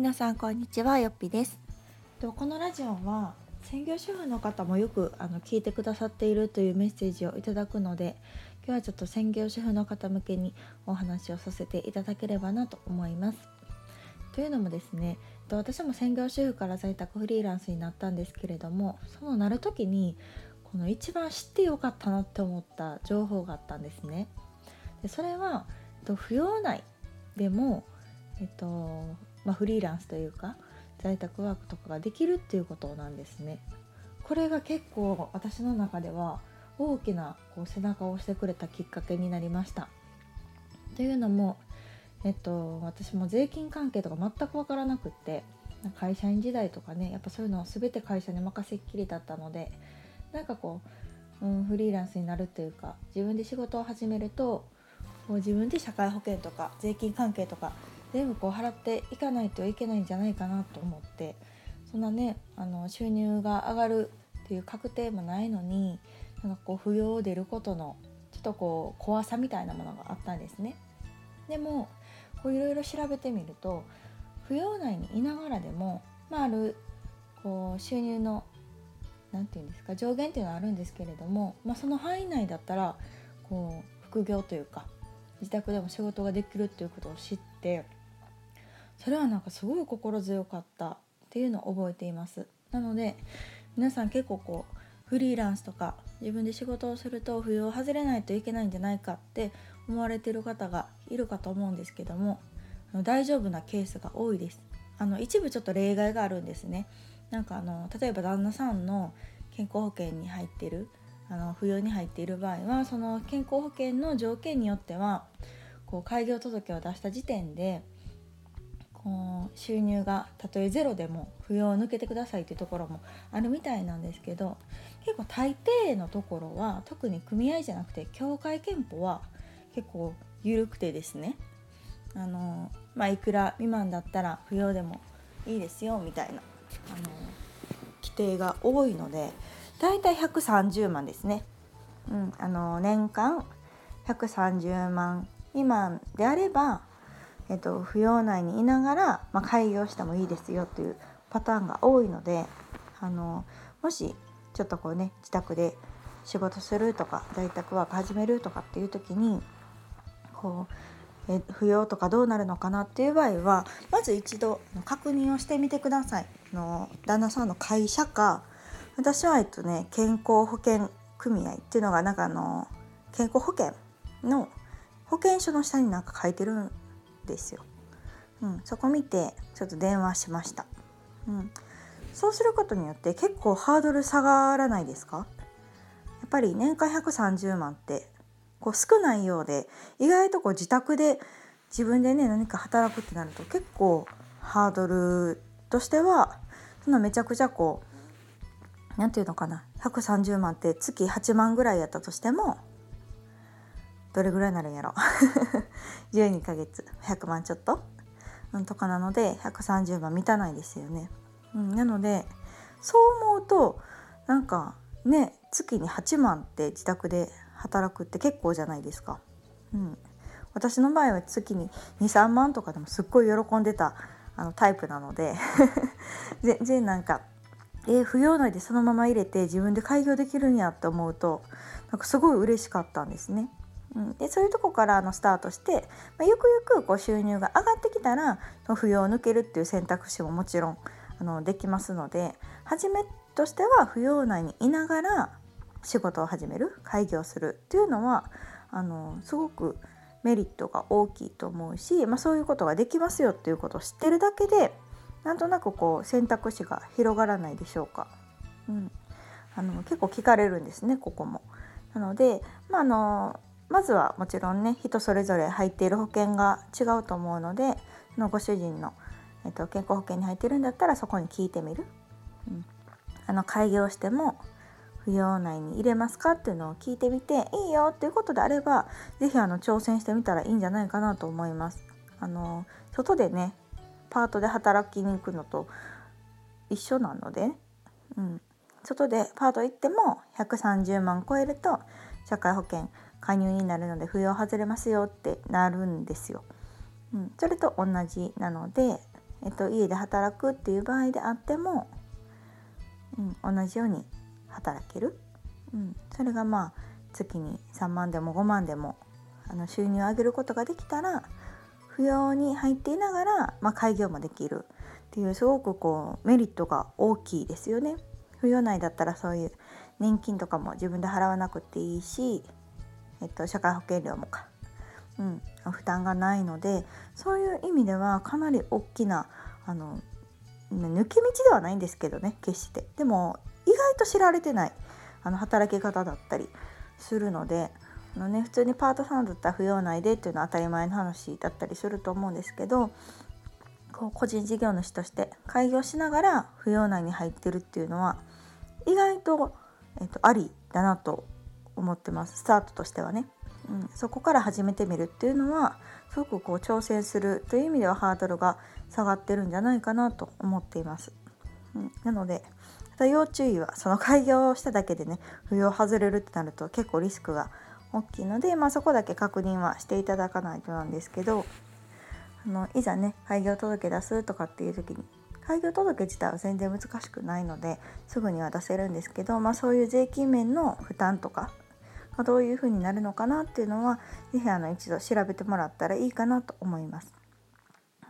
皆さんこんにちはよっぴです。このラジオは専業主婦の方もよくあの聞いてくださっているというメッセージをいただくので今日はちょっと専業主婦の方向けにお話をさせていただければなと思います。というのもですね私も専業主婦から在宅フリーランスになったんですけれどもそのなる時にこの一番知ってよかったなって思った情報があったんですね。でそれは扶養内でも、えっとまあ、フリーランスというか在宅ワークとかができるっていうことなんですね。これが結構私の中では大きなこう背中を押してくれたきっかけになりました。というのも、えっと、私も税金関係とか全く分からなくって会社員時代とかねやっぱそういうのを全て会社に任せっきりだったのでなんかこう、うん、フリーランスになるというか自分で仕事を始めるとこう自分で社会保険とか税金関係とか全部こう払っていかないといけないんじゃないかなと思ってそんなねあの収入が上がるっていう確定もないのになんかこう扶養出ることのちょっとこう怖さみたいなものがあったんですね。でもいろいろ調べてみると扶養内にいながらでも、まあ、あるこう収入の何て言うんですか上限っていうのはあるんですけれども、まあ、その範囲内だったらこう副業というか自宅でも仕事ができるっていうことを知ってそれはなんかすごい心強かったっていうのを覚えています。なので皆さん結構こうフリーランスとか自分で仕事をすると扶養を外れないといけないんじゃないかって思われてる方がいるかと思うんですけども大丈夫なケースが多いです。あの一部ちょっと例外があるんですね。なんかあの例えば旦那さんの健康保険に入ってるあの扶養に入っている場合はその健康保険の条件によってはこう開業届を出した時点でこう収入がたとえゼロでも扶養を抜けてくださいというところもあるみたいなんですけど結構大抵のところは特に組合じゃなくて協会憲法は結構緩くてですねあの、まあ、いくら未満だったら扶養でもいいですよみたいなあの規定が多いのでだいたい130万ですね、うん、あの年間130万未満であればえっと、扶養内にいながら、まあ、開業してもいいですよというパターンが多いのであのもしちょっとこうね自宅で仕事するとか在宅ワーク始めるとかっていう時にこうえ扶養とかどうなるのかなっていう場合はまず一度確認をしてみてください。の旦那さんの会社か私はえっとね健康保険組合っていうのがなんかあの健康保険の保険証の下になんか書いてるんですよ。うん、そこ見てちょっと電話しました。うん、そうすることによって結構ハードル下がらないですか？やっぱり年間130万ってこう少ないようで意外とこう自宅で自分でね何か働くってなると結構ハードルとしてはそんなめちゃくちゃこう何て言うのかな？130万って月8万ぐらいやったとしてもどれぐらいになるんやろ？12ヶ月。100万ちょっと、うん、とかなので130万満たないですよね、うん、なのでそう思うとなんかね月に8万って自宅で働くって結構じゃないですか、うん、私の場合は月に23万とかでもすっごい喜んでたあのタイプなので。全然なんかえー、扶養内でそのまま入れて自分で開業できるんやって思うとなんかすごい嬉しかったんですね。うん、でそういうとこからのスタートして、まあ、ゆくゆくこう収入が上がってきたら扶養を抜けるっていう選択肢ももちろんあのできますので初めとしては扶養内にいながら仕事を始める開業するっていうのはあのすごくメリットが大きいと思うし、まあ、そういうことができますよっていうことを知ってるだけでなんとなくこう選択肢が広がらないでしょうか。うん、あの結構聞かれるんですねここも。なので、まあ、あのまずはもちろんね人それぞれ入っている保険が違うと思うのでのご主人の、えっと、健康保険に入ってるんだったらそこに聞いてみる、うん、あの開業しても扶養内に入れますかっていうのを聞いてみていいよっていうことであれば是非挑戦してみたらいいんじゃないかなと思います。あの外でねパートで働きに行くのと一緒なので、うん、外でパート行っても130万超えると社会保険加入になるので扶養外れますよってなるんですよ。うん、それと同じなので、えっと、家で働くっていう場合であっても、うん、同じように働ける、うん、それがまあ月に3万でも5万でもあの収入を上げることができたら扶養に入っていながら、まあ、開業もできるっていうすごくこうメリットが大きいですよね。扶養内だったらそういう年金とかも自分で払わなくていいし、えっと、社会保険料もか、うん、負担がないのでそういう意味ではかなり大きなあの抜け道ではないんですけどね決して。でも意外と知られてないあの働き方だったりするのであの、ね、普通にパートさんだったら扶養内でっていうのは当たり前の話だったりすると思うんですけどこう個人事業主として開業しながら扶養内に入ってるっていうのは意外と,、えっとありだなと思ってますスタートとしてはね。うん、そこから始めてみるっていうのはすごくこう挑戦するという意味ではハードルが下がってるんじゃないかなと思っています。うん、なのでた要注意はその開業をしただけでね扶養外れるってなると結構リスクが大きいので、まあ、そこだけ確認はしていただかないとなんですけどあのいざね開業届出すとかっていう時に開業届自体は全然難しくないのですぐには出せるんですけど、まあ、そういう税金面の負担とかがどういう風になるのかなっていうのは是非一度調べてもらったらいいかなと思います。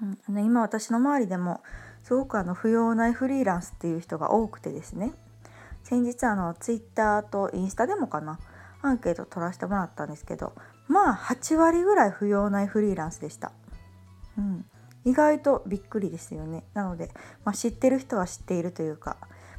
うん、あの今私の周りでもすごくあの不要ないフリーランスっていう人が多くてですね先日あのツイッターとインスタでもかなアンケート取らせてもらったんですけどまあ8割ぐらい不要ないフリーランスでした。うん、意外とびっくりですよね。なので、まあ、知ってる人は知っているというか、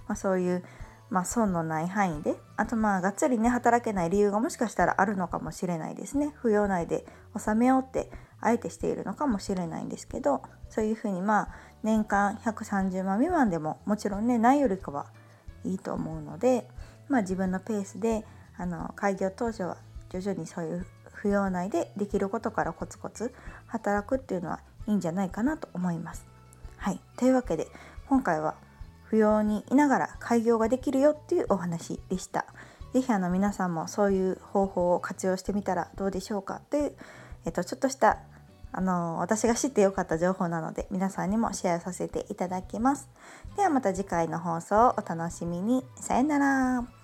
まあ、そういう、まあ、損のない範囲であとまあがっつりね働けない理由がもしかしたらあるのかもしれないですね。不要内で納めようってあえてしているのかもしれないんですけどそういうふうにまあ年間130万未満でももちろんねないよりかはいいと思うので、まあ、自分のペースであの開業当初は徐々にそういう扶養内でできることからコツコツ働くっていうのはいいんじゃないかなと思います。はい、というわけで今回は扶養にいながら開業ができるよっていうお話でした。是非あの皆さんもそういう方法を活用してみたらどうでしょうかという、えっと、ちょっとしたあの私が知ってよかった情報なので皆さんにもシェアさせていただきます。ではまた次回の放送をお楽しみに。さよなら。